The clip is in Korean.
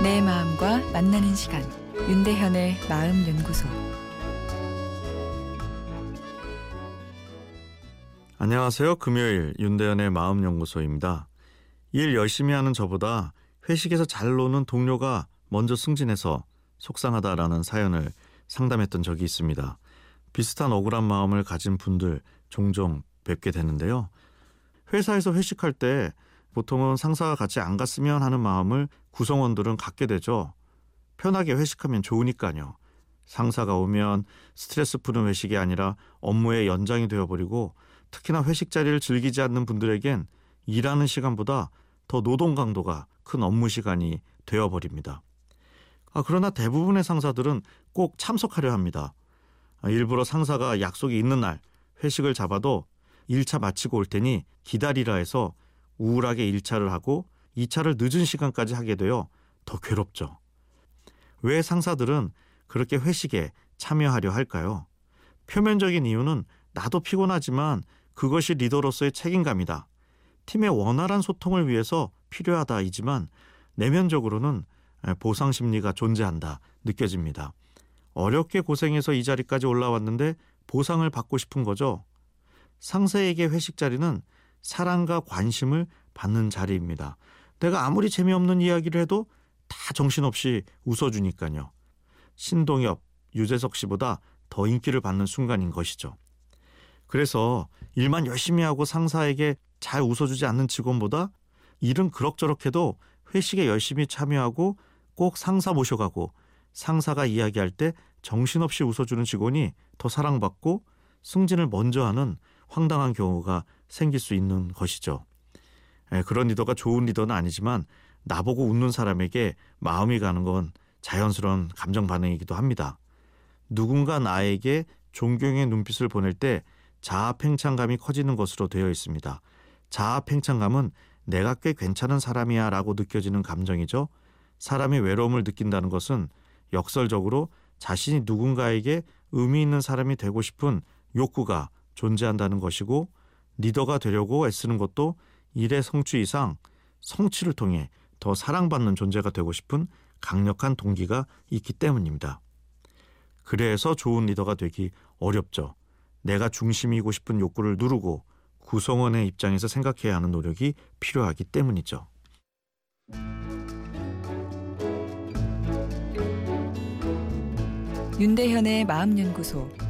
마음과 만나는 시간 윤대현의 마음 연구소 안녕하세요. 금요일 윤대현의 마음 연구소입니다. 일 열심히 하는 저보다 회식에서 잘 노는 동료가 먼저 승진해서 속상하다라는 사연을 상담했던 적이 있습니다. 비슷한 억울한 마음을 가진 분들 종종 뵙게 되는데요. 회사에서 회식할 때 보통은 상사가 같이 안 갔으면 하는 마음을 구성원들은 갖게 되죠. 편하게 회식하면 좋으니까요. 상사가 오면 스트레스 푸는 회식이 아니라 업무의 연장이 되어버리고 특히나 회식 자리를 즐기지 않는 분들에겐 일하는 시간보다 더 노동 강도가 큰 업무 시간이 되어버립니다. 아, 그러나 대부분의 상사들은 꼭 참석하려 합니다. 아, 일부러 상사가 약속이 있는 날 회식을 잡아도 1차 마치고 올 테니 기다리라 해서 우울하게 1차를 하고 2차를 늦은 시간까지 하게 되어 더 괴롭죠. 왜 상사들은 그렇게 회식에 참여하려 할까요? 표면적인 이유는 나도 피곤하지만 그것이 리더로서의 책임감이다. 팀의 원활한 소통을 위해서 필요하다이지만 내면적으로는 보상 심리가 존재한다 느껴집니다. 어렵게 고생해서 이 자리까지 올라왔는데 보상을 받고 싶은 거죠. 상사에게 회식 자리는 사랑과 관심을 받는 자리입니다. 내가 아무리 재미없는 이야기를 해도 다 정신없이 웃어주니까요. 신동엽, 유재석 씨보다 더 인기를 받는 순간인 것이죠. 그래서 일만 열심히 하고 상사에게 잘 웃어주지 않는 직원보다 일은 그럭저럭 해도 회식에 열심히 참여하고 꼭 상사 모셔가고 상사가 이야기할 때 정신없이 웃어주는 직원이 더 사랑받고 승진을 먼저 하는 황당한 경우가 생길 수 있는 것이죠. 예, 그런 리더가 좋은 리더는 아니지만 나보고 웃는 사람에게 마음이 가는 건 자연스러운 감정 반응이기도 합니다. 누군가 나에게 존경의 눈빛을 보낼 때 자아 팽창감이 커지는 것으로 되어 있습니다. 자아 팽창감은 내가 꽤 괜찮은 사람이야 라고 느껴지는 감정이죠. 사람이 외로움을 느낀다는 것은 역설적으로 자신이 누군가에게 의미 있는 사람이 되고 싶은 욕구가 존재한다는 것이고 리더가 되려고 애쓰는 것도 일의 성취 이상 성취를 통해 더 사랑받는 존재가 되고 싶은 강력한 동기가 있기 때문입니다. 그래서 좋은 리더가 되기 어렵죠. 내가 중심이고 싶은 욕구를 누르고 구성원의 입장에서 생각해야 하는 노력이 필요하기 때문이죠. 윤대현의 마음연구소